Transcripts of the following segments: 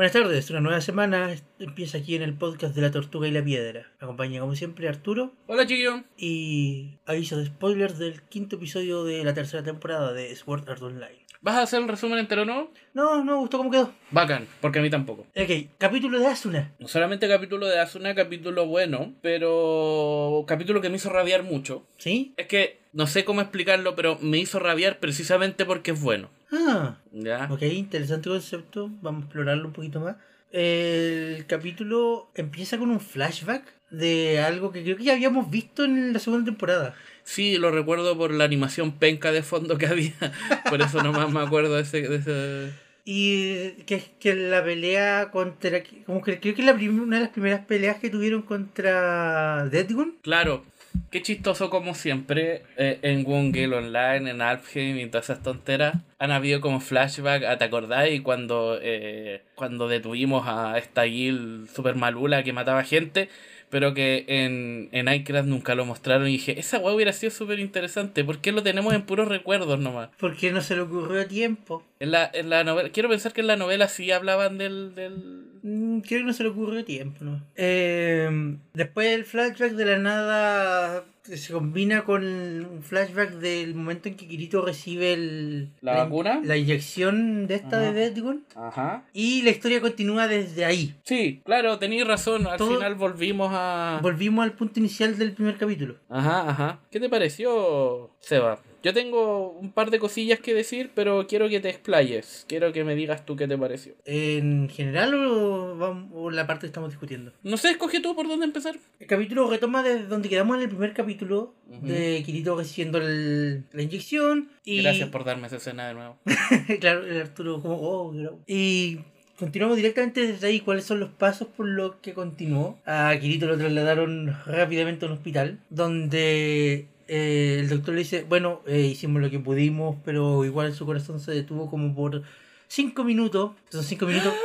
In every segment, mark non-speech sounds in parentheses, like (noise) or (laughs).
Buenas tardes, una nueva semana empieza aquí en el podcast de la Tortuga y la Piedra. Me acompaña como siempre Arturo Hola chiquillo. y aviso de spoilers del quinto episodio de la tercera temporada de Sword Art Online. ¿Vas a hacer el resumen entero no? No, no me gustó cómo quedó. Bacán, porque a mí tampoco. Ok, capítulo de Asuna. No solamente capítulo de Asuna, capítulo bueno, pero capítulo que me hizo rabiar mucho. ¿Sí? Es que no sé cómo explicarlo, pero me hizo rabiar precisamente porque es bueno. Ah, ¿Ya? ok, interesante concepto. Vamos a explorarlo un poquito más. El capítulo empieza con un flashback de algo que creo que ya habíamos visto en la segunda temporada. Sí, lo recuerdo por la animación penca de fondo que había. (laughs) Por eso nomás me acuerdo de ese... De ese... Y que es que la pelea contra. Como que creo que es la prim- una de las primeras peleas que tuvieron contra Deadgun. Claro, qué chistoso como siempre eh, en Wongale Online, en Alfheim y todas esas tonteras. Han habido como flashback, ¿te acordáis? Cuando, eh, cuando detuvimos a esta Gil super malula que mataba gente, pero que en, en Minecraft nunca lo mostraron y dije, esa weá hubiera sido súper interesante, ¿por qué lo tenemos en puros recuerdos nomás? Porque no se le ocurrió a tiempo. En la, en la novela, quiero pensar que en la novela sí hablaban del... del... Mm, Creo que no se le ocurrió a tiempo, ¿no? Eh, después el flashback de la nada se combina con un flashback del momento en que Kirito recibe el, ¿La vacuna? la inyección de esta Ajá. de Deadgun. Ajá. Y la historia continúa desde ahí. Sí, claro, tenéis razón, al Todo- final volvimos a... Volvimos al punto inicial del primer capítulo. Ajá, ajá. ¿Qué te pareció, Seba? Yo tengo un par de cosillas que decir, pero quiero que te explayes. Quiero que me digas tú qué te pareció. ¿En general o, vamos- o la parte que estamos discutiendo? No sé, escoge tú por dónde empezar. El capítulo retoma desde donde quedamos en el primer capítulo de Kirito recibiendo el- la inyección. Y, Gracias por darme esa escena de nuevo. (laughs) claro, el Arturo como, oh, gra- Y continuamos directamente desde ahí. ¿Cuáles son los pasos por los que continuó? A Kirito lo trasladaron rápidamente a un hospital, donde eh, el doctor le dice, bueno, eh, hicimos lo que pudimos, pero igual su corazón se detuvo como por 5 minutos. Son 5 minutos. (gasps)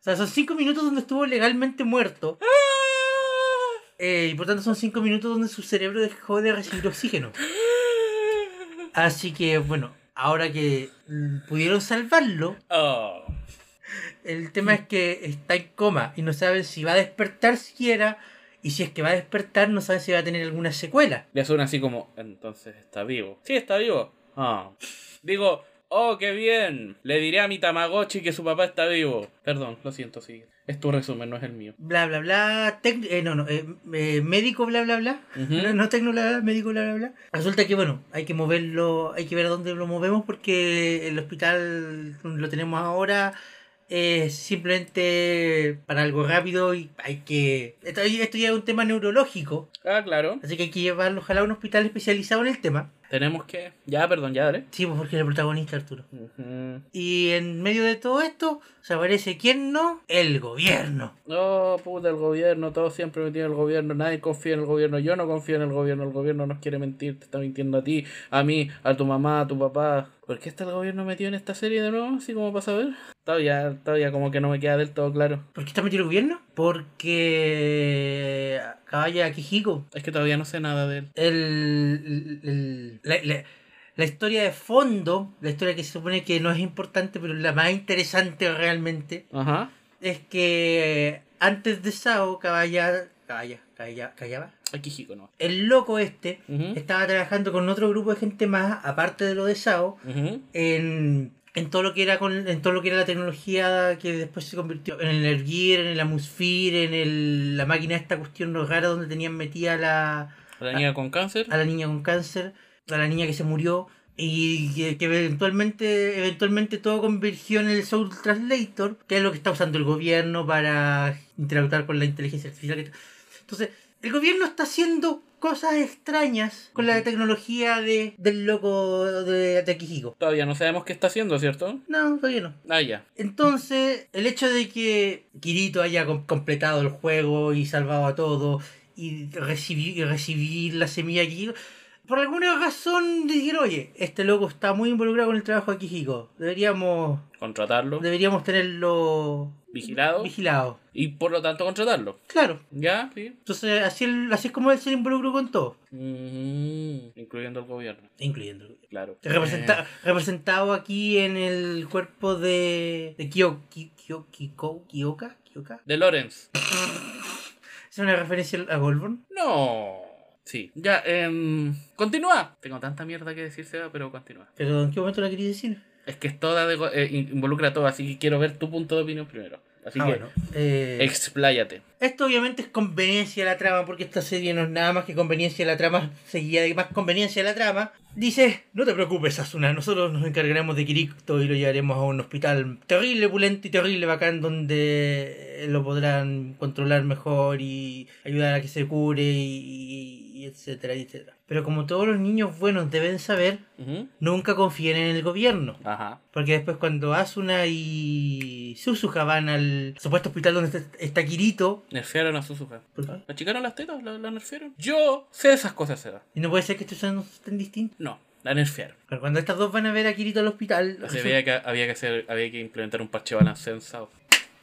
O sea, son 5 minutos donde estuvo legalmente muerto. Eh, y por tanto son 5 minutos donde su cerebro dejó de recibir oxígeno. (gasps) Así que, bueno, ahora que mm, pudieron salvarlo, Oh. el tema es que está en coma y no saben si va a despertar siquiera. Y si es que va a despertar, no saben si va a tener alguna secuela. Le suena así como, entonces está vivo. Sí, está vivo. Ah. Digo, oh, qué bien. Le diré a mi Tamagotchi que su papá está vivo. Perdón, lo siento, sí. Es tu resumen, no es el mío. Bla, bla, bla. tec- eh, no, no. eh, eh, médico, bla, bla, bla. No, (laughs) no tecno, bla, bla, médico, bla, bla, bla. Resulta que, bueno, hay que moverlo. Hay que ver a dónde lo movemos porque el hospital lo tenemos ahora. Es simplemente para algo rápido y hay que... Esto, esto ya es un tema neurológico, Ah, claro. así que hay que llevarlo ojalá a un hospital especializado en el tema. Tenemos que... Ya, perdón, ya, dale. Sí, pues porque es el protagonista Arturo. Y en medio de todo esto, se aparece quién no? El gobierno. No, puta, el gobierno, todos siempre metido en el gobierno, nadie confía en el gobierno, yo no confío en el gobierno, el gobierno nos quiere mentir, te está mintiendo a ti, a mí, a tu mamá, a tu papá. ¿Por qué está el gobierno metido en esta serie de nuevo? Así como para saber. Todavía, todavía como que no me queda del todo claro. ¿Por qué está metido el gobierno? Porque Caballa Kijiko, Es que todavía no sé nada de él. el, el- la, la- la historia de fondo, la historia que se supone que no es importante, pero la más interesante realmente, Ajá. es que antes de Sao, Caballa, Caballa, Caballa, Callaba, Aquí chico, no. el loco este estaba trabajando con otro grupo de gente más, aparte de lo de Sao, en, en todo lo que era con, en todo lo que era la tecnología que después se convirtió en el Airgear, en el Amusphere, en el, la máquina esta cuestión rara donde tenían metida la, La niña con cáncer. a la niña con cáncer, a la niña que se murió y que, que eventualmente eventualmente todo convergió en el Soul Translator, que es lo que está usando el gobierno para interactuar con la inteligencia artificial. Entonces, el gobierno está haciendo cosas extrañas con la tecnología de, del loco de, de Akihiko. Todavía no sabemos qué está haciendo, ¿cierto? No, todavía no. Ah, ya. Entonces, el hecho de que Kirito haya com- completado el juego y salvado a todo y recibir, y recibir la semilla de Kirito, por alguna razón dijeron, oye, este loco está muy involucrado con el trabajo de Kijiko. Deberíamos, Contratarlo, deberíamos tenerlo vigilado, vigilado. y por lo tanto contratarlo. Claro. ¿Ya? Sí. Entonces, así, el- así es como él se involucró con todo. Mm, incluyendo el gobierno, Incluyendo. claro. Representa- Eh, representado aquí en el cuerpo de, de Kyo, Kyo- Kiko- Kyoka. Kyoka. de Lawrence. (laughs) ¿Es una referencia a Goldborn? No. Sí. Ya, em, continúa. Tengo tanta mierda que decir, Seba, pero continúa. ¿Pero en qué momento la quería decir? Es que es toda de, eh, involucra todo, así que quiero ver tu punto de opinión primero. Así Ah, que, bueno. Eh, expláyate. Esto obviamente es conveniencia de la trama, porque esta serie no es nada más que conveniencia de la trama, seguida de más conveniencia de la trama. Dice, no te preocupes, Asuna, nosotros nos encargaremos de Kirito y lo llevaremos a un hospital terrible, pulento y terrible bacán, donde lo podrán controlar mejor y ayudar a que se cure y, y etcétera, etcétera. Pero como todos los niños buenos deben saber, nunca confíen en el gobierno. Ajá. Porque después cuando Asuna y Suzuka van al supuesto hospital donde está, está Kirito, Nerfearon a Suzuka. ¿Por qué? ¿La achicaron las tetas? ¿La, la nerfearon? Yo sé esas cosas, Seba. y no puede ser que estos sean tan distintos. No, la nerfearon. Pero cuando estas dos van a ver a Kirito al hospital, Así había, que, había, que hacer, había que implementar un parche balanceado.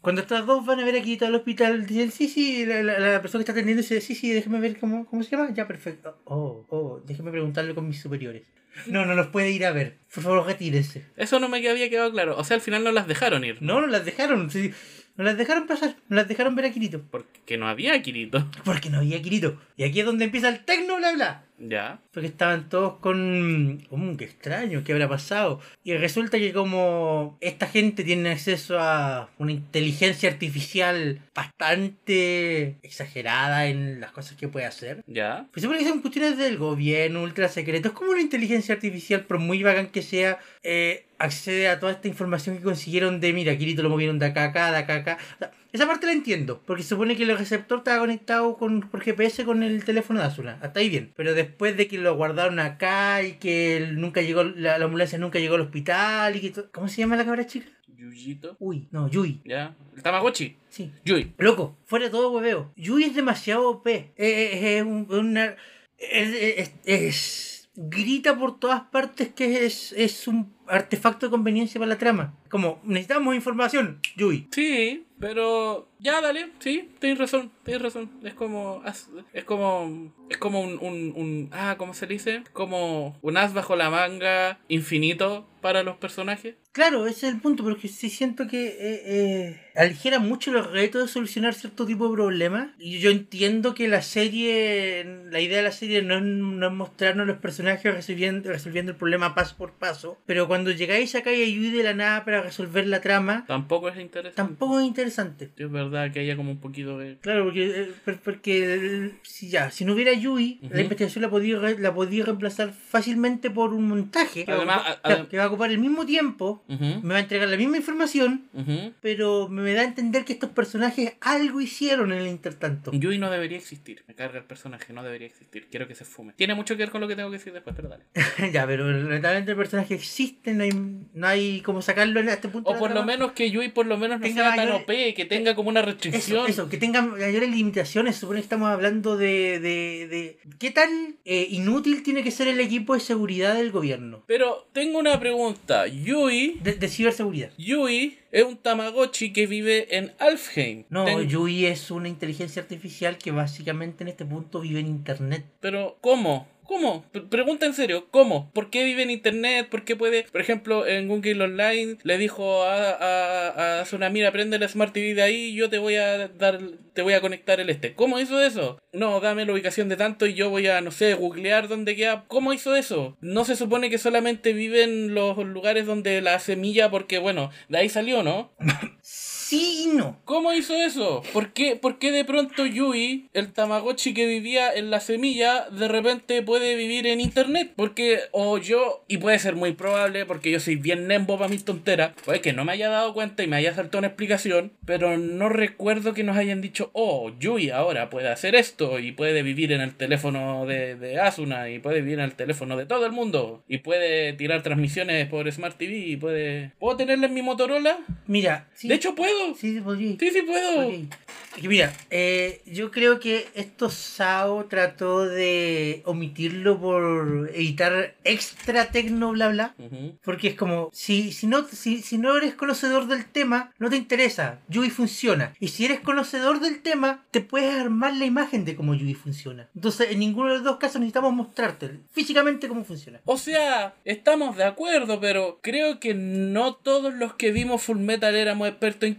Cuando estas dos van a ver a Kirito al hospital, dicen, sí, sí, la, la- la persona que está atendiendo dice, sí, sí, déjeme ver cómo, cómo se llama. Ya, perfecto. Oh, oh, déjeme preguntarle con mis superiores. No, no los puede ir a ver. Por favor, retírese. Eso no me había quedado claro. O sea, al final no las dejaron ir. No, no las dejaron. sí, no las dejaron pasar. No las dejaron ver a Kirito. Porque no había Kirito. Porque no había Kirito. Y aquí es donde empieza el tecno, bla, bla. Ya. Porque estaban todos con... Mm, qué extraño, ¿qué habrá pasado? Y resulta que como esta gente tiene acceso a una inteligencia artificial bastante exagerada en las cosas que puede hacer. Ya. Pues supone que son cuestiones del gobierno, ultra secretos, como una inteligencia artificial, por muy bacán que sea, eh, accede a toda esta información que consiguieron de, mira, Kirito lo movieron de acá a acá, de acá a acá. O sea, esa parte la entiendo, porque se supone que el receptor estaba conectado con, por GPS con el teléfono de Asuna. Hasta ahí bien. Pero después de que lo guardaron acá y que él nunca llegó, la, la ambulancia nunca llegó al hospital y que to- ¿Cómo se llama la cabra chica? Yuyito. Uy, no, Yui. Ya. El Tamagotchi. Sí. Yui. Loco, fuera de todo hueveo. Yui es demasiado OP. Eh, eh, Es, un- una. Es, es- es- grita por todas partes que es, es un artefacto de conveniencia para la trama. Como, necesitamos información, Yui. Sí, pero ya dale, sí, tienes razón, tienes razón. Es como es como es como un, un, un ah, ¿cómo se dice? Como un as bajo la manga infinito para los personajes. Claro, ese es el punto, porque sí siento que eh, eh, aligera mucho los retos de solucionar cierto tipo de problemas. Y yo entiendo que la serie, la idea de la serie no es, no es mostrarnos los personajes resolviendo, resolviendo el problema paso por paso. Pero cuando llegáis acá y ayude de la nada para resolver la trama, Tampoco es interesante. tampoco es interesante. Es verdad que haya como un poquito de Claro, porque, eh, por- porque si ya, si no hubiera Yui, Ujú. la investigación la podía, la podía reemplazar fácilmente por un montaje que, Además, va, a a- ocupar, adem- que va a ocupar el mismo tiempo, Ujú, me va a entregar la misma información, ujú. pero me da a entender que estos personajes algo hicieron en el intertanto. Yui no debería existir. Me carga el personaje, no debería existir. Quiero que se fume. Tiene mucho que ver con lo que tengo que decir después, pero dale. (laughs) ya, pero lamentablemente el personaje existe, no hay, no hay como sacarlo a este punto. O por lo menos que Yui por lo menos no Tenga sea tan mayor- OP, que tenga como una restricción. eso, que tengan mayores limitaciones. Supone que estamos hablando de, de, de qué tan eh, inútil tiene que ser el equipo de seguridad del gobierno. Pero tengo una pregunta. Yui, De, de ciberseguridad. Yui es un Tamagotchi que vive en Alfheim. No, Ten- Yui es una inteligencia artificial que básicamente en este punto vive en internet. Pero, ¿cómo? ¿Cómo? Pregunta en serio, ¿cómo? ¿Por qué vive en internet? ¿Por qué puede? Por ejemplo, en Google Online le dijo a, a, a Suna, mira, prende la Smart TV de ahí yo te voy a dar, te voy a conectar el este. ¿Cómo hizo eso? No, dame la ubicación de tanto y yo voy a, no sé, googlear dónde queda. ¿Cómo hizo eso? No se supone que solamente vive en los lugares donde la semilla, porque bueno, de ahí salió, ¿no? (laughs) Sí y no. ¿Cómo hizo eso? ¿Por qué, por qué de pronto Yui, el Tamagotchi que vivía en la semilla, de repente puede vivir en internet? Porque, o yo, y puede ser muy probable, porque yo soy bien nembo para mis tonteras, puede que no me haya dado cuenta y me haya saltado una explicación, pero no recuerdo que nos hayan dicho, oh, Yui ahora puede hacer esto, y puede vivir en el teléfono de, de Asuna, y puede vivir en el teléfono de todo el mundo, y puede tirar transmisiones por Smart TV, y puede... ¿Puedo tenerla en mi Motorola? Mira, sí, De hecho, puedo. Sí, sí. Sí, sí puedo. mira, eh, yo creo que esto Sao trató de omitirlo por evitar extra tecno bla bla. Porque es como, si, si, no, si, si no eres conocedor del tema, no te interesa. Yui funciona. Y si eres conocedor del tema, te puedes armar la imagen de cómo Yui funciona. Entonces, en ninguno de los dos casos necesitamos mostrarte físicamente cómo funciona. O sea, estamos de acuerdo, pero creo que no todos los que vimos Full Metal éramos expertos en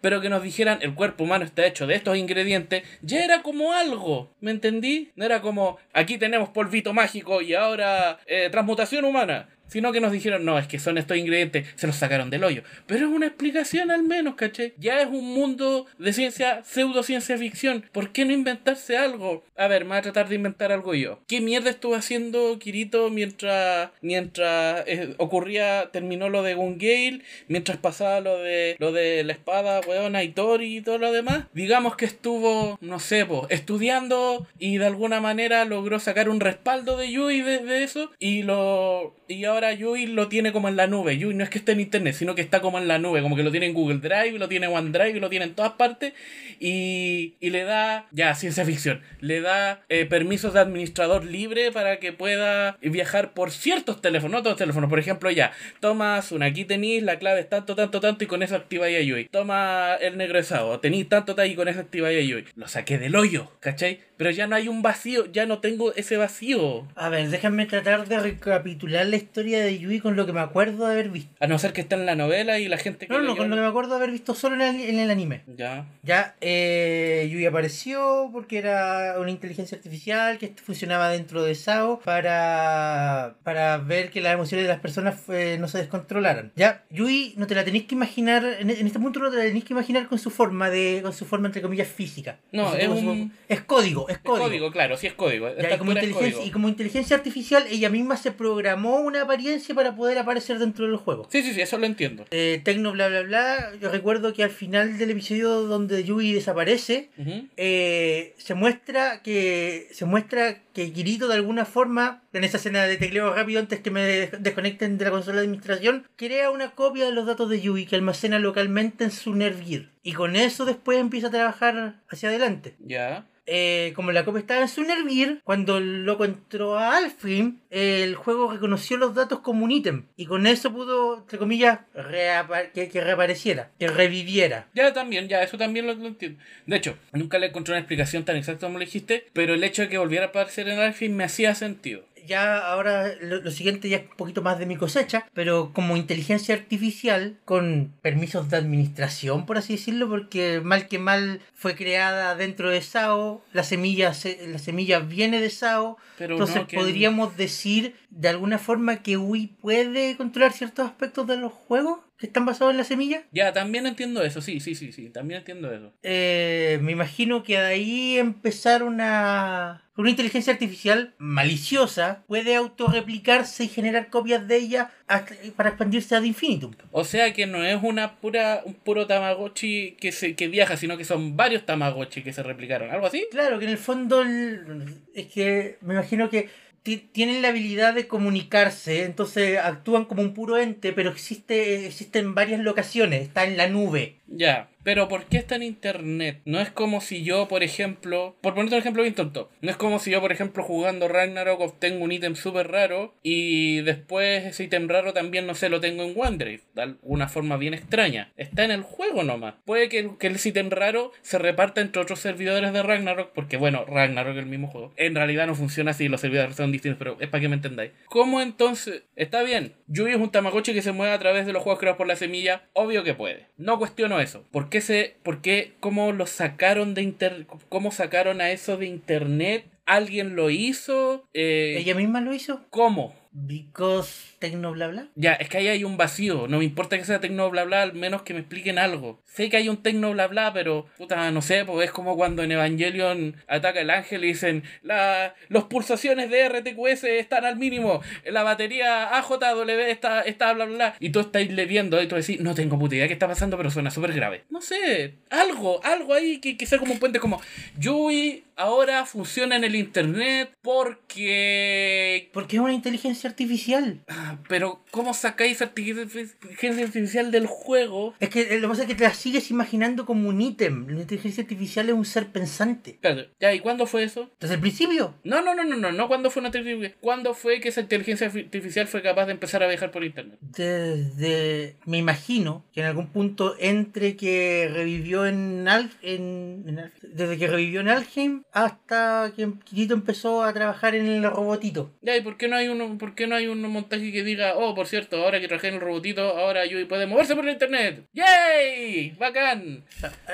pero que nos dijeran el cuerpo humano está hecho de estos ingredientes, ya era como algo, ¿me entendí? No era como aquí tenemos polvito mágico y ahora eh, transmutación humana. Sino que nos dijeron, no, es que son estos ingredientes, se los sacaron del hoyo. Pero es una explicación al menos, ¿caché? Ya es un mundo de ciencia, pseudociencia ficción. ¿Por qué no inventarse algo? A ver, me voy a tratar de inventar algo yo. ¿Qué mierda estuvo haciendo Kirito mientras, mientras eh, ocurría, terminó lo de Gungale, mientras pasaba lo de, lo de la espada, weona, y Tori y todo lo demás? Digamos que estuvo, no sé, po, estudiando y de alguna manera logró sacar un respaldo de Yui de, de eso y lo y ahora Yui lo tiene como en la nube. Yui no es que esté en internet, sino que está como en la nube, como que lo tiene en Google Drive, lo tiene en OneDrive, lo tiene en todas partes y, le da, ya, ciencia ficción, le da eh, permisos de administrador libre para que pueda viajar por ciertos teléfonos, no todos los teléfonos, por ejemplo, ya, tomas una, aquí tenéis la clave es tanto, tanto, tanto y con eso activáis a Yui. Toma el negresado, tenéis tanto, tanto y con eso activáis a Yui. Lo saqué del hoyo, ¿cachai? Pero ya no hay un vacío, ya no tengo ese vacío. A ver, déjame tratar de recapitular la historia de Yui con lo que me acuerdo de haber visto. A no ser que está en la novela y la gente que No, no, con lo que me acuerdo de haber visto solo en el, en el anime. Ya. Ya, eh, Yui apareció porque era una inteligencia artificial que funcionaba dentro de SAO para, para ver que las emociones de las personas eh, no se descontrolaran. Ya, Yui no te la tenéis que imaginar, en, en este punto no te la tenéis que imaginar con su forma de, con su forma entre comillas física. No, un- es código, es Es código. claro, sí es código. Ya, y, como es inteligencia, código. y como inteligencia artificial, ella misma se programó una apariencia para poder aparecer dentro del juego. Sí, sí, sí, eso lo entiendo. Eh, Tecno, bla, bla, bla. Yo recuerdo que al final del episodio donde Yui desaparece, eh, se muestra que se muestra que Kirito de alguna forma en esa escena de tecleo rápido antes que me des- desconecten de la consola de administración crea una copia de los datos de Yui que almacena localmente en su Nergear y con eso después empieza a trabajar hacia adelante Ya. Eh, como la copia estaba en su Nergear, cuando el loco entró a Alfheim, el juego reconoció los datos como un ítem. Y con eso pudo, entre comillas, que, reapareciera, que reviviera. Ya también, ya, eso también lo, lo entiendo. De hecho, nunca le encontré una explicación tan exacta como lo dijiste, pero el hecho de que volviera a aparecer en Alfie me hacía sentido. Ya ahora lo, lo siguiente ya es un poquito más de mi cosecha, pero como inteligencia artificial con permisos de administración, por así decirlo, porque mal que mal fue creada dentro de SAO, la semilla, se- la semilla viene de SAO, Pero entonces no, podríamos decir de alguna forma que Wii puede controlar ciertos aspectos de los juegos que están basados en la semilla. Ya, también entiendo eso, sí, sí, sí, sí, también entiendo eso. Eh, me imagino que de ahí empezar una, una inteligencia artificial maliciosa puede autorreplicarse y generar copias de ella hasta- para expandirse ad infinitum. O sea que no es una pura, un puro Tamagotchi que, se, que viaja, sino que son varios Tamagotchi que se replicaron, algo así. Claro que en el fondo el- es que me imagino que tienen la habilidad de comunicarse, entonces actúan como un puro ente, pero existe existen varias locaciones, está en la nube. Ya, pero ¿por qué está en internet? No es como si yo, por ejemplo, por ponerte un ejemplo bien tonto, no es como si yo, por ejemplo, jugando Ragnarok obtengo un ítem súper raro y después ese ítem raro también, no sé, lo tengo en OneDrive, de alguna forma bien extraña. Está en el juego nomás. Puede que, que el ítem raro se reparta entre otros servidores de Ragnarok, porque bueno, Ragnarok es el mismo juego. En realidad no funciona así, los servidores son distintos, pero es para que me entendáis. ¿Cómo entonces? Está bien, Yui es un Tamagotchi que se mueve a través de los juegos creados por la semilla, obvio que puede. No cuestiono eso. ¿Por qué se, por qué, cómo lo sacaron de inter, cómo sacaron a eso de internet? ¿Alguien lo hizo? Eh, ¿Ella misma lo hizo? ¿Cómo? Because Tecno bla bla. Ya, es que ahí hay un vacío. No me importa que sea tecno bla bla, al menos que me expliquen algo. Sé que hay un tecno bla bla, pero puta, no sé, pues es como cuando en Evangelion ataca el ángel y dicen la, los pulsaciones de RTQS están al mínimo, la batería AJW está, está bla bla bla. Y tú estás leyendo y tú decís, no tengo puta idea qué está pasando, pero suena súper grave. No sé, algo, algo ahí que, que sea como un puente como Yui ahora funciona en el internet porque... Porque es una inteligencia artificial. Ah, Pero, ¿cómo sacáis inteligencia artificial del juego? Es que lo que pasa es que te la sigues imaginando como un ítem. La inteligencia artificial es un ser pensante. Claro, ya, ¿y cuándo fue eso? Desde el principio. No, no, no, no, no, no, ¿cuándo fue una inteligencia? ¿Cuándo fue que esa inteligencia artificial fue capaz de empezar a viajar por internet? Desde. Me imagino que en algún punto entre que revivió en, Al, en, en Al- Desde que revivió en Alheim hasta que Kirito empezó a trabajar en el robotito. Ya, ¿y por qué no hay uno, por qué no hay un montaje que diga, oh, por cierto, ahora que trabajé en el robotito, ahora Yui puede moverse por el internet? ¡Yay! ¡Bacán!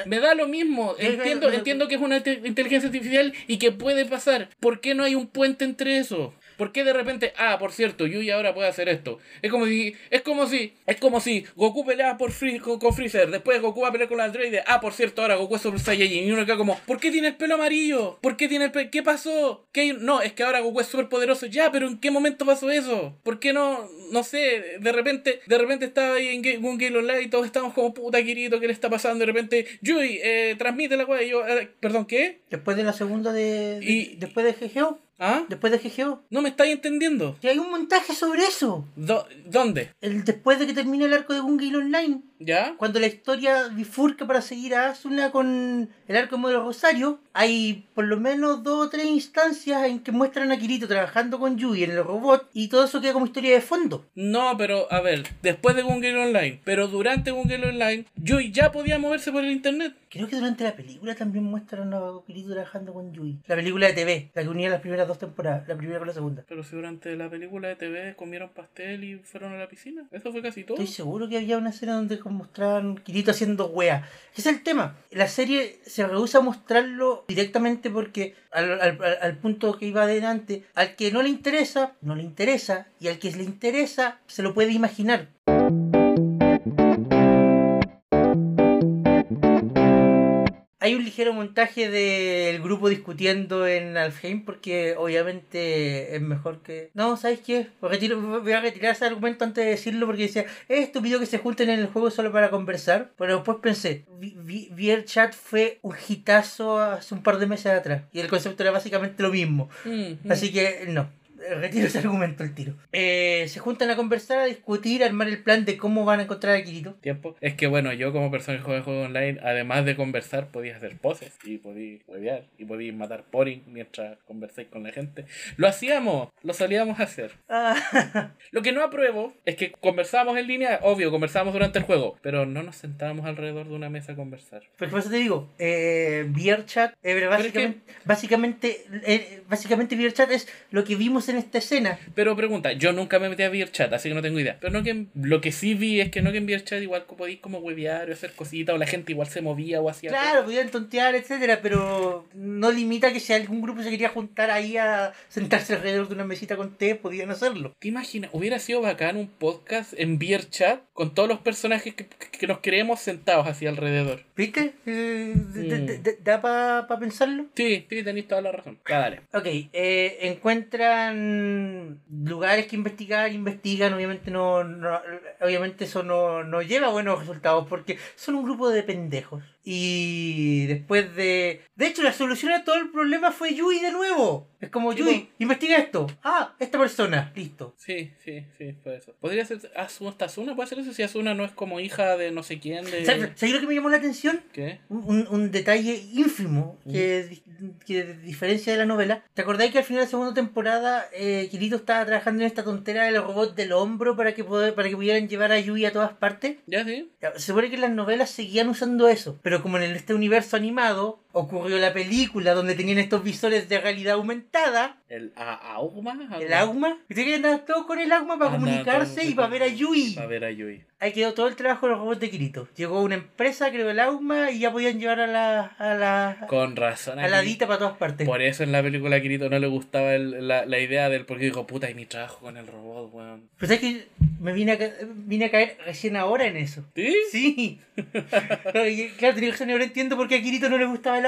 Me da lo mismo. Eh, Entiendo, eh, eh, entiendo que es una inte- inteligencia artificial y que puede pasar. ¿Por qué no hay un puente entre eso? ¿Por qué de repente, ah, por cierto, Yui ahora puede hacer esto? Es como si, es como si, es como si Goku pelea por Free, con, con Freezer, después Goku va a pelear con la androide, ah, por cierto, ahora Goku es Super Saiyajin, y uno queda como, ¿por qué tiene el pelo amarillo? ¿Por qué tiene el pelo? ¿Qué pasó? ¿Qué? No, es que ahora Goku es súper poderoso, ya, pero ¿en qué momento pasó eso? ¿Por qué no, no sé, de repente, de repente estaba ahí en Ga- un Game Online y todos estábamos como, puta, Kirito, ¿qué le está pasando? De repente, Yui, eh, transmite la weá, y yo, eh, perdón, ¿qué? Después de la segunda de. de- Y- Después de GGO. ¿Ah? Después de GGO. No me estáis entendiendo. Y hay un montaje sobre eso. Do- ¿Dónde? El, después de que termine el arco de Gungil Online. ¿Ya? Cuando la historia bifurca para seguir a Asuna con el arco de modelo Rosario, hay por lo menos dos o tres instancias en que muestran a Kirito trabajando con Yui en el robot y todo eso queda como historia de fondo. No, pero a ver, después de Google Online, pero durante Google Online, Yui ya podía moverse por el internet. Creo que durante la película también muestran a Kirito trabajando con Yui. La película de TV, la que unía las primeras dos temporadas, la primera con la segunda. Pero si durante la película de TV comieron pastel y fueron a la piscina, eso fue casi todo. Estoy seguro que había una escena donde mostraban Kirito haciendo wea. Es el tema. La serie se rehúsa a mostrarlo directamente porque al- al- al punto que iba adelante, al que no le interesa, no le interesa, y al que le interesa, se lo puede imaginar. Hay un ligero montaje del grupo discutiendo en Alfheim porque obviamente es mejor que... No, ¿sabes qué? Retiro- voy a retirar ese argumento antes de decirlo porque decía, es estúpido que se junten en el juego solo para conversar. Pero después pensé, Vi- Vi- VRChat fue un hitazo hace un par de meses atrás y el concepto era básicamente lo mismo. Mm, mm. Así que no, retiro ese argumento al tiro. Eh, se juntan a conversar, a discutir, a armar el plan de cómo van a encontrar a Kirito. Tiempo. Es que bueno, yo como persona que juega juegos online, además de conversar, podía hacer poses y podía huevear y podía matar poring mientras conversáis con la gente. Lo hacíamos, lo solíamos hacer. Ah, (laughs) Lo que no apruebo es que conversábamos en línea, obvio, conversábamos durante el juego, pero no nos sentábamos alrededor de una mesa a conversar. Pues por eso te digo, eh, VRChat, eh, Pero es que- básicamente, básicamente, eh, básicamente VRChat es lo que vimos en esta escena. Pero pregunta, yo nunca me metí a VRChat, así que no tengo idea. Pero no que lo que sí vi es que no que en VRChat igual podéis como huevear o hacer cositas, o la gente igual se movía o hacía Claro, podían tontear, etcétera, pero no limita que si algún grupo se quería juntar ahí a sentarse alrededor de una mesita con té, podían hacerlo. ¿Te imaginas? Hubiera sido bacán un podcast en VRChat con todos los personajes que, que nos creemos sentados así alrededor. ¿Viste? Eh, Mm. ¿Da para pensarlo? Sí, sí, tenéis toda la razón. Ya, dale. Ok, eh, encuentran lugares que investigar, investigan, obviamente no, no- obviamente eso no, no lleva buenos resultados porque son un grupo de pendejos. Y después de... De hecho, la solución a todo el problema fue Yui de nuevo. Es como, Sí, Yui, investiga esto. Ah, esta persona, listo. Sí, sí, sí, fue eso. Podría ser Asuna, Asuna puede ser eso si Asuna no es como hija de no sé quién de ¿Sabes sabes lo que me llamó la atención? ¿Qué? Un, un- detalle ínfimo que, que diferencia de la novela. ¿Te acordáis que al final de la segunda temporada eh, Kirito estaba trabajando en esta tontera del robot del hombro para que, poder, para que pudieran llevar a Yui a todas partes? ¿Ya sí? Se supone que las novelas seguían usando eso, pero como en este universo animado ocurrió la película donde tenían estos visores de realidad aumentada, ¿El a Augma? el Augma, y tenían todos con el Augma para comunicarse y para ver a Yui. Para ver a Yui. Ahí quedó todo el trabajo de los robots de Kirito. Llegó una empresa, creó el Augma y ya podían llevar a la, a la, Con razón. a la Dita para todas partes. Por eso en la película a Kirito no le gustaba el- la, la idea del porque dijo, puta, y mi trabajo con el robot, weón. Pero sabes que me vine a, vine a caer recién ahora en eso. ¿Sí? Sí. (laughs) (laughs) claro, tenía razón, ahora entiendo por qué a Kirito no le gustaba el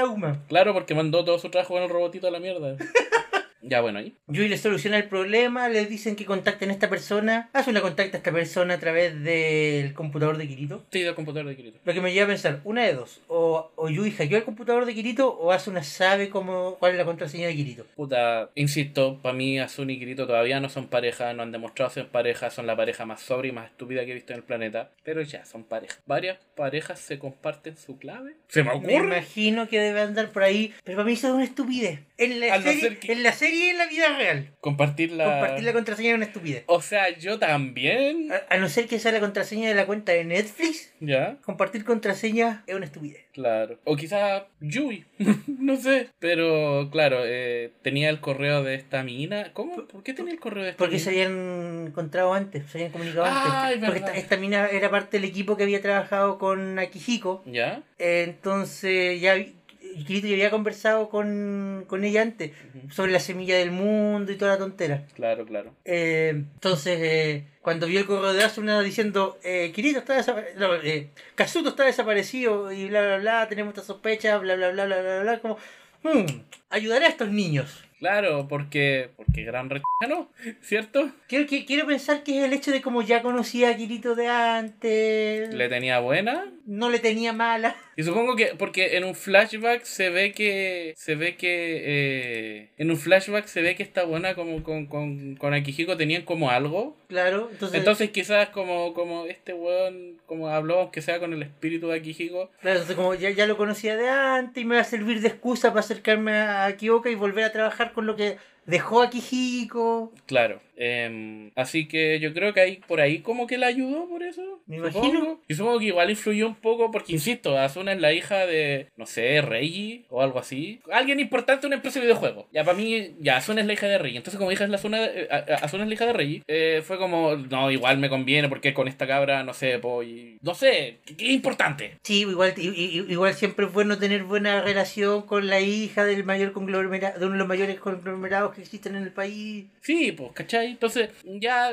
Claro, porque mandó todo su trabajo con el robotito a la mierda. (laughs) ya, bueno, ahí. Yui le soluciona el problema, le dicen que contacten a esta persona. Asuna contacta a esta persona a través del computador de Kirito. Sí, del computador de Kirito. Lo que me lleva a pensar, una de dos. O, o, Yui hackeó el computador de Kirito o Asuna sabe cómo, cuál es la contraseña de Kirito. Puta, insisto, para mí Asuna y Kirito todavía no son pareja, no han demostrado ser pareja, son la pareja más sobria y más estúpida que he visto en el planeta, pero ya son pareja. Varias parejas se comparten su clave. ¿Se me Me ocurre? imagino que debe andar por ahí, pero para mí eso es una estupidez. En la, A no serie, ser que- en la serie en la vida real. Compartir la... Compartir la contraseña es una estupidez. O sea, yo también. A, a no ser que sea la contraseña de la cuenta de Netflix, ¿Ya? compartir contraseña es una estupidez. Claro. O quizá Yui. (laughs) no sé. Pero claro, eh, tenía el correo de esta mina. ¿Cómo? ¿Por qué tenía el correo de esta Porque mina? se habían encontrado antes, se habían comunicado Ay, antes. Porque esta, esta mina era parte del equipo que había trabajado con Akihiko. ¿Ya? Eh, Entonces ya vi- Kirito ya había conversado con, con ella antes sobre la semilla del mundo y toda la tontera. Claro, claro. Eh, entonces, eh, cuando vio el correo de Asuna diciendo, eh, Kirito está desaparecido, no, eh, Kazuto está desaparecido y bla, bla, bla, tenemos esta sospecha, bla, bla, bla, bla, bla, bla, como, hmm, ayudaré a estos niños. Claro, porque. Porque gran recha no, ¿cierto? Quiero, que- quiero pensar que es el hecho de como ya conocía a Kirito de antes, Le tenía buena. No le tenía mala. (laughs) Y supongo que, porque en un flashback se ve que, se ve que, eh, en un flashback se ve que esta buena como con, con, con Akihiko tenían como algo. Claro, entonces, Entonces quizás como, como este weón, como habló, aunque sea con el espíritu de Akihiko, claro, entonces como ya, ya lo conocía de antes y me va a servir de excusa para acercarme a Kyoka y volver a trabajar con lo que dejó a Kijiko. claro. Em, así que yo creo que ahí, por ahí como que la ayudó por eso. Me supongo. imagino. Y supongo que igual influyó un poco, porque insisto, Asuna es la hija de, no sé, Reiji o algo así. Alguien importante en una empresa de videojuegos. Ya para mí, ya Asuna es la hija de Reiji. Entonces, como hija es la Asuna, eh, a- Asuna es la hija de Reiji, eh, fue como, no, igual me conviene porque con esta cabra, no sé, pues, y- no sé, qué, qué importante. Sí, igual, igual siempre es bueno tener buena relación con la hija del mayor conglomerado, de uno de los mayores conglomerados que existen en el país. Sí, pues, ¿cachai? Entonces, ya,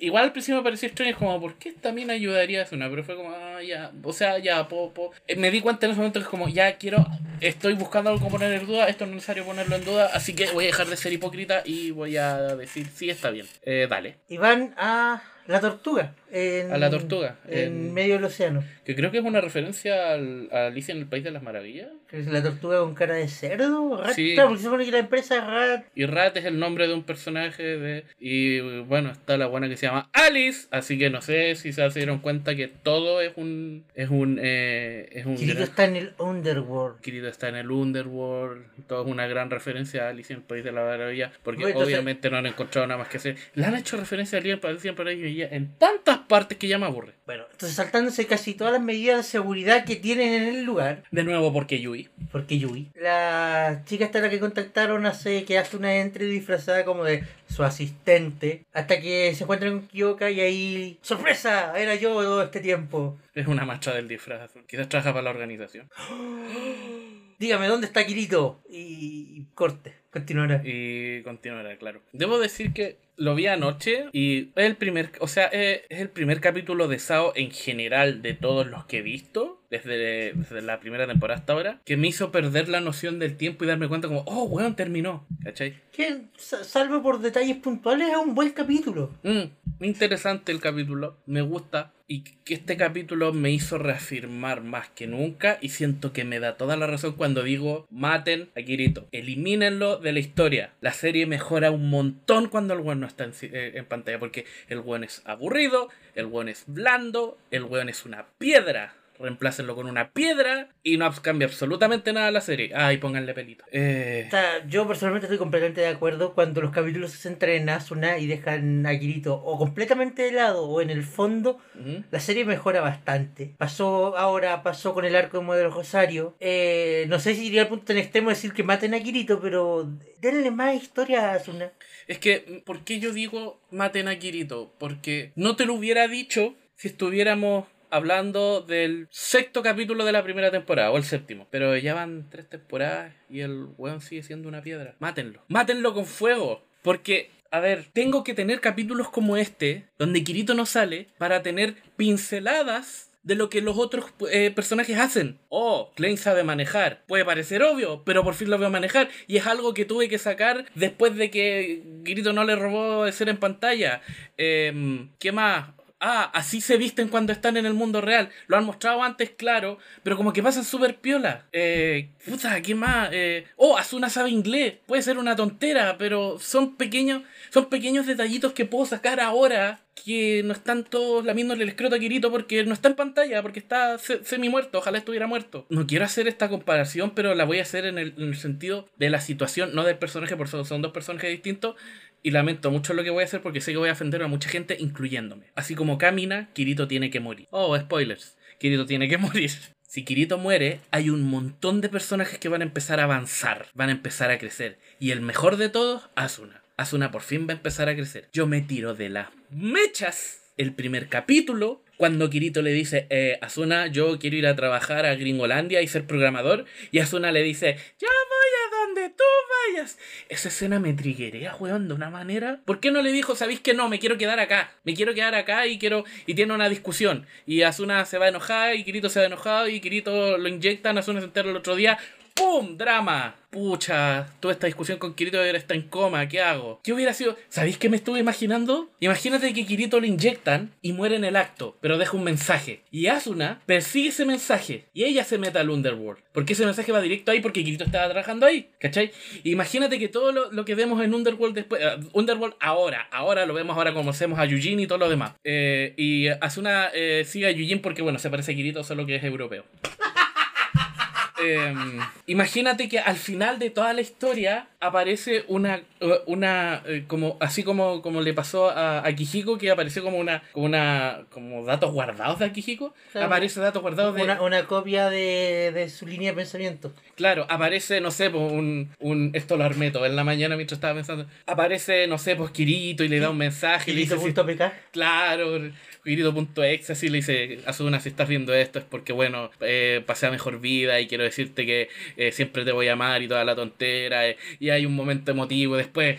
igual al principio me pareció extraño, es como, ¿por qué también ayudaría a Asuna? Pero fue como, ah, ya, o sea, ya, po, po. Eh, me di cuenta en ese momento que es como, ya quiero, estoy buscando algo poner en duda, esto no es necesario ponerlo en duda, así que voy a dejar de ser hipócrita y voy a decir, sí, está bien. Eh, dale. Y van a la tortuga. En, A la tortuga, En, en- medio del océano. Que creo que es una referencia al, a Alicia en el País de las Maravillas. Es la tortuga con cara de cerdo. Rat- Sí. Claro, porque se supone que la empresa es Rat. Y Rat es el nombre de un personaje de... Y bueno, está la buena que se llama Alice. Así que no sé si se dieron cuenta que todo es un... Es un... Eh, es un Kirito gran- está en el Underworld. Kirito está en el Underworld. Todo es una gran referencia a Alicia en el País de la Maravilla. Porque Bueno, entonces- obviamente no han encontrado nada más que hacer. Le han hecho referencia a Alicia en el País de la En tantas partes que ya me aburre. Bueno, entonces saltándose casi todas las medidas de seguridad que tienen en el lugar. De nuevo porque Yui. Porque Yui. La chica esta la que contactaron hace que hace una entry disfrazada como de su asistente. Hasta que se encuentran con Kyoka y ahí. ¡Sorpresa! Era yo todo este tiempo. Es una maestra del disfraz. Quizás trabaja para la organización. (gasps) Dígame, ¿dónde está Kirito? Y corte. Continuará. Y continuará, claro. Debo decir que lo vi anoche y es el primer, o sea, es, es el primer capítulo de Sao en general de todos los que he visto desde, desde la primera temporada hasta ahora que me hizo perder la noción del tiempo y darme cuenta como, oh, weón, terminó, ¿cachai? Que, sa- salvo por detalles puntuales, es un buen capítulo. Mm, interesante el capítulo, me gusta y que este capítulo me hizo reafirmar más que nunca y siento que me da toda la razón cuando digo maten a Kirito, elimínenlo de la historia. La serie mejora un montón cuando el weón no está en, eh, pantalla porque el weón es aburrido, el weón es blando, el weón es una piedra. Reemplácenlo con una piedra y no cambia absolutamente nada la serie. Ay, pónganle pelito. Eh, O sea, yo personalmente estoy completamente de acuerdo cuando los capítulos se centran en Asuna y dejan a Kirito o completamente de lado o en el fondo. La serie mejora bastante. Pasó ahora, pasó con el arco de Modelo Rosario. Eh, no sé si iría al punto tan extremo de decir que maten a Kirito, pero denle más historia a Asuna. Es que, ¿por qué yo digo maten a Kirito? Porque no te lo hubiera dicho si estuviéramos hablando del sexto capítulo de la primera temporada, o el séptimo. Pero ya van tres temporadas y el weón sigue siendo una piedra. Mátenlo. Mátenlo con fuego. Porque, a ver, tengo que tener capítulos como este, donde Kirito no sale, para tener pinceladas de lo que los otros eh, personajes hacen. Oh, Klein sabe manejar. Puede parecer obvio, pero por fin lo veo manejar. Y es algo que tuve que sacar después de que Kirito no le robó ser en pantalla. Em, ¿Qué más? Ah, así se visten cuando están en el mundo real. Lo han mostrado antes, claro, pero como que pasan súper piola. Eh, puta, ¿qué más? Eh, oh, Asuna sabe inglés. Puede ser una tontera, pero son pequeños, son pequeños detallitos que puedo sacar ahora que no están todos lamiéndole el escroto a Kirito porque no está en pantalla, porque está semi muerto, ojalá estuviera muerto. No quiero hacer esta comparación, pero la voy a hacer en el, en el sentido de la situación, no del personaje, porque son dos personajes distintos, y lamento mucho lo que voy a hacer porque sé que voy a ofender a mucha gente, incluyéndome. Así como camina, Kirito tiene que morir. Oh, spoilers. Kirito tiene que (laughs) morir. Si Kirito muere, hay un montón de personajes que van a empezar a avanzar, van a empezar a crecer. Y el mejor de todos, Asuna. Asuna por fin va a empezar a crecer. Yo me tiro de las mechas. El primer capítulo cuando Kirito le dice, eh, Asuna, yo quiero ir a trabajar a Gringolandia y ser programador, y Asuna le dice, ya voy a donde tú vayas. Esa escena me triguerea, weón, de una manera. ¿Por qué no le dijo, sabéis que no, me quiero quedar acá? Me quiero quedar acá y quiero. Y tiene una discusión. Y Asuna se va a enojar, y Kirito se va enojado, y Kirito lo inyectan, Asuna se entera el otro día. ¡Pum! ¡Drama! Pucha, toda esta discusión con Kirito ahora está en coma, ¿qué hago? ¿Qué hubiera sido? ¿Sabéis qué me estuve imaginando? Imagínate que Kirito lo inyectan y muere en el acto, pero deja un mensaje. Y Asuna persigue ese mensaje y ella se mete al Underworld. Porque ese mensaje va directo ahí porque Kirito estaba trabajando ahí, ¿cachai? Imagínate que todo lo, que vemos en Underworld después, uh, Underworld ahora, ahora lo vemos ahora como hacemos a Yujin y todo lo demás. Eh, y Asuna eh, sigue a Yujin porque, bueno, se parece a Kirito, solo que es europeo. Em, imagínate que al final de toda la historia aparece una, eh, una eh, como así como, como le pasó a, a Kijiko, que apareció como una, como una, como datos guardados de Akihiko, aparece datos guardados de... Una, una copia de, de, su línea de pensamiento. Claro, aparece, no sé, pues un, un esto lo armé todo en la mañana mientras estaba pensando, aparece, no sé, pues Kirito y le da un mensaje. Kirito. Le dice, Claro, Kirito.exe así le dice, Asuna, si estás viendo esto es porque, bueno, eh, pasé a mejor vida y quiero decirte que eh, siempre te voy a amar y toda la tontera. Eh, y hay un momento emotivo. Después,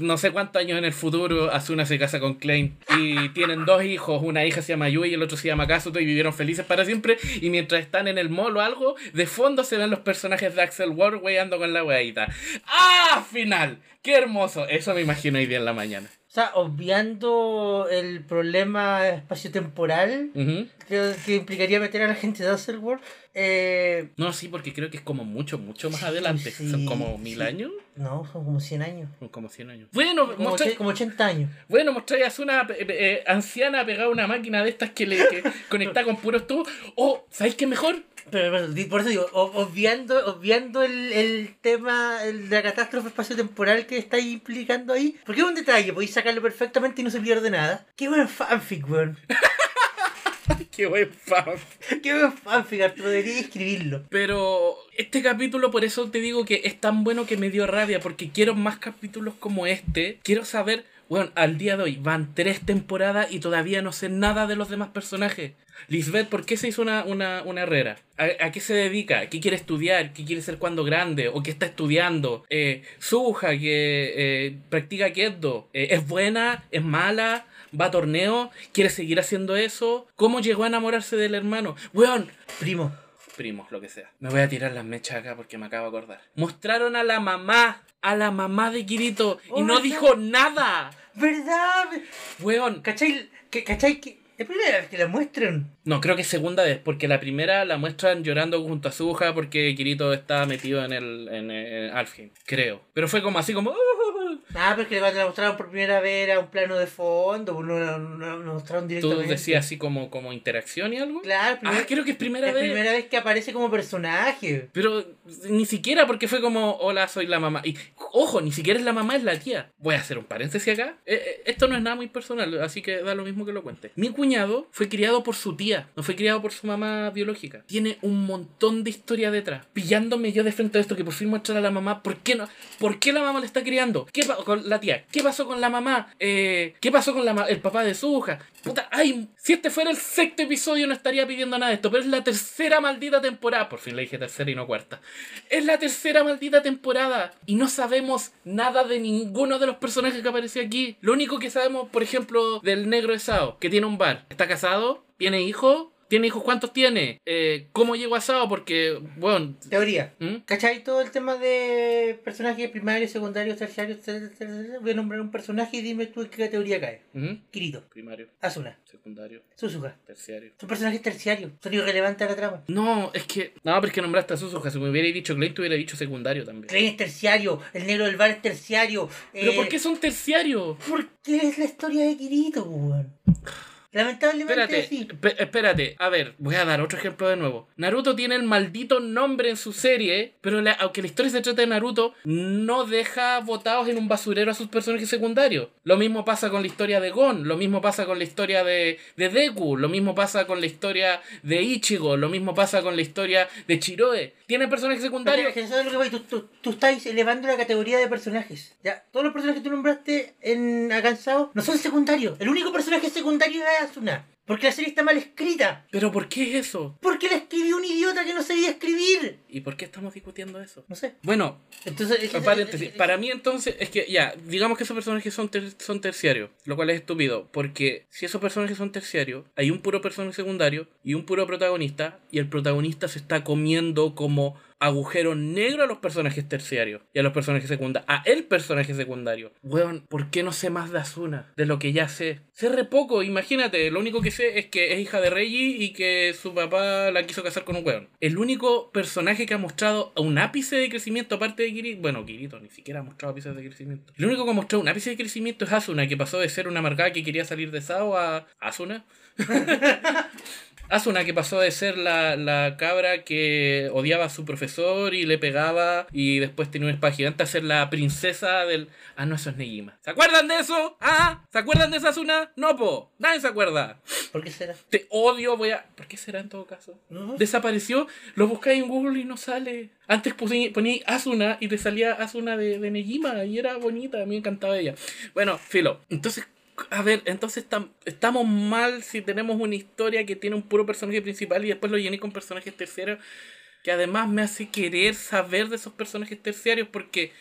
no sé cuántos años en el futuro, Asuna se casa con Klein y tienen dos hijos. Una hija se llama Yui y el otro se llama Kazuto y vivieron felices para siempre. Y mientras están en el mall o algo, de fondo se ven los personajes de Axel Ward weyando con la weadita. ¡Ah! Final. ¡Qué hermoso! Eso me imagino hoy día en la mañana sea, obviando el problema espaciotemporal, creo que implicaría meter a la gente de Otherworld. Eh... No, sí, porque creo que es como mucho, mucho más adelante. son como mil años. No, son como 100 años. Son como 100 años. Bueno, como, como 80 años. Bueno, mostráis a una eh, eh, anciana pegada a una máquina de estas que le (laughs) conecta con puros tubos. O, ¿sabéis qué mejor? Pero, por eso digo, obviando, obviando el, el tema el de la catástrofe espaciotemporal que estáis implicando ahí, porque es un detalle, podéis sacarlo perfectamente y no se pierde nada. Qué buen fanfic, weón. (laughs) Qué buen fanfic. Qué buen fanfic, Arturo, debería escribirlo. Pero este capítulo, por eso te digo que es tan bueno que me dio rabia, porque quiero más capítulos como este. Quiero saber bueno, al día de hoy van tres temporadas y todavía no sé nada de los demás personajes. Lisbeth, ¿por qué se hizo una, una, una herrera? ¿A, qué se dedica? ¿Qué quiere estudiar? ¿Qué quiere ser cuando grande? ¿O qué está estudiando? Eh, Suja, que eh, practica Kendo. Eh, ¿Es buena? ¿Es mala? ¿Va a torneo? ¿Quiere seguir haciendo eso? ¿Cómo llegó a enamorarse del hermano? Weón, primo primos, lo que sea. Me voy a tirar las mechas acá porque me acabo de acordar. Mostraron a la mamá, a la mamá de Kirito, y no dijo nada. ¿Verdad? Weón. ¿Cachai? ¿Cachai? ¿Es primera vez que la muestran? No, creo que es segunda vez, porque la primera la muestran llorando junto a su hija porque Kirito está metido en el en, en Alfheim, creo. Pero fue como así como... Ah, porque cuando la mostraron por primera vez era un plano de fondo, no, no mostraron directamente. ¿Tú decías así como, como interacción y algo? Claro, ah, creo que es primera vez. Es primera vez que aparece como personaje. Pero ni siquiera porque fue como, hola, soy la mamá. Y ojo, ni siquiera es la mamá, es la tía. Voy a hacer un paréntesis acá. Eh, eh, esto no es nada muy personal, así que da lo mismo que lo cuente. Mi cuñado fue criado por su tía, no fue criado por su mamá biológica. Tiene un montón de historia detrás. Pillándome yo de frente a esto que por fin muestra a la mamá, ¿por qué no? ¿Por qué la mamá le está criando? ¿Qué con la tía? ¿Qué pasó con la mamá? Eh, ¿Qué pasó con la el papá de su hija? Puta, ay, si este fuera el sexto episodio no estaría pidiendo nada de esto, pero es la tercera maldita temporada. Por fin le dije tercera y no cuarta. Es la tercera maldita temporada y no sabemos nada de ninguno de los personajes que apareció aquí. Lo único que sabemos, por ejemplo, del negro de Sao, que tiene un bar. ¿Está casado? ¿Tiene hijo? ¿Tiene hijos? ¿Cuántos tiene? Eh, ¿Cómo llegó a Sao? Porque, bueno... Teoría. ¿Mm? ¿Cachai todo el tema de personajes primarios, secundarios, terciarios? Voy a nombrar un personaje y dime tú en qué categoría cae. Ujú. Kirito, Primario, Asuna, secundario, Suzuka. terciario. Son personajes terciarios, son irrelevantes a la trama. No, es que... No, pero es que nombraste a Suzuka. Si me hubiera dicho Klein, te hubiera dicho secundario también. Klein es terciario, el negro del bar es terciario. ¿Pero eh, por qué son terciarios? Porque es la historia de Kirito, weón. Lamentablemente Espérate, sí. espérate, a ver, voy a dar otro ejemplo de nuevo. Naruto tiene el maldito nombre en su serie, pero la- aunque la historia se trate de Naruto, no deja botados en un basurero a sus personajes secundarios. Lo mismo pasa con la historia de Gon, lo mismo pasa con la historia de, de Deku, lo mismo pasa con la historia de Ichigo, lo mismo pasa con la historia de Chiroe. Tiene personajes secundarios. Pero, ¿sabes lo que? Tú, tú, tú estás elevando la categoría de personajes. Ya, todos los personajes que tú nombraste en Acansado no son secundarios. El único personaje secundario es Asuna. Porque la serie está mal escrita. Pero ¿por qué eso? Porque la escribió un idiota que no sabía escribir. ¿Y por qué estamos discutiendo eso? No sé. Bueno, Entonces, es que- Paréntesis, para mí entonces es que ya, digamos que esos personajes son, ter- son terciarios, lo cual es estúpido, porque si esos personajes son terciarios, hay un puro personaje secundario y un puro protagonista, y el protagonista se está comiendo como agujero negro a los personajes terciarios y a los personajes secundarios, a el personaje secundario. Weón, ¿por qué no sé más de Asuna? De lo que ya sé. Sé re poco, imagínate, lo único que sé es que es hija de Reggie y que su papá la quiso casar con un weón. El único personaje que ha mostrado un ápice de crecimiento aparte de Kirito, bueno, Kirito ni siquiera ha mostrado ápices de crecimiento. El único que ha mostrado un ápice de crecimiento es Asuna, que pasó de ser una amargada que quería salir de Sao a Asuna. (laughs) Asuna que pasó de ser la, la cabra que odiaba a su profesor y le pegaba y después tenía una espada gigante a ser la princesa del... Ah, no, eso es Negima. ¿Se acuerdan de eso? ¿Ah? ¿Se acuerdan de esa Asuna? No, po. Nadie se acuerda. ¿Por qué será? Te odio, voy a... ¿Por qué será en todo caso? ¿No? Desapareció, lo buscáis en Google y no sale. Antes puse- ponía Asuna y te salía Asuna de, de Negima y era bonita, a mí me encantaba ella. Bueno, filo. Entonces, a ver, entonces tam- estamos mal si tenemos una historia que tiene un puro personaje principal y después lo llené con personajes terciarios que además me hace querer saber de esos personajes terciarios porque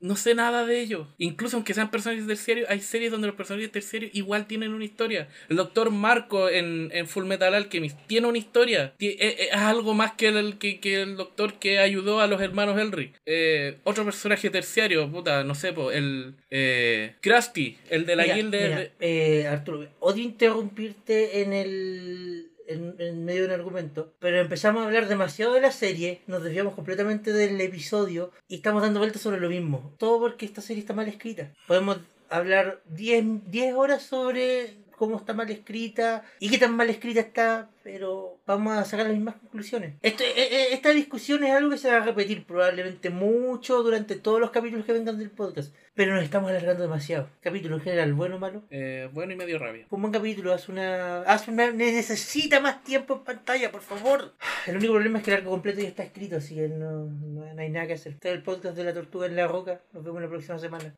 no sé nada de ellos. Incluso aunque sean personajes terciarios, hay series donde los personajes terciarios igual tienen una historia. El doctor Marco en, en Full Metal Alchemist tiene una historia. Eh, eh, Es, algo más que el, que, que el doctor que ayudó a los hermanos Elric. Eh, otro personaje terciario, puta, no sé, po, el eh, Krusty, el de la Mira, guilda mira, de... eh, Arturo, odio interrumpirte en el en, medio del argumento, pero empezamos a hablar demasiado de la serie, nos desviamos completamente del episodio y estamos dando vueltas sobre lo mismo. Todo porque esta serie está mal escrita. Podemos hablar 10 10 horas sobre cómo está mal escrita y qué tan mal escrita está, pero vamos a sacar las mismas conclusiones. Esto, eh, eh, esta discusión es algo que se va a repetir probablemente mucho durante todos los capítulos que vengan del podcast, pero nos estamos alargando demasiado. Capítulo en general, bueno o malo. eh, bueno y medio rabia. Un buen capítulo, haz una. Haz una. Necesita más tiempo en pantalla, por favor. El único problema es que el arco completo ya está escrito, así que no, no, no hay nada que hacer. Este es el podcast de la tortuga en la roca. Nos vemos la próxima semana.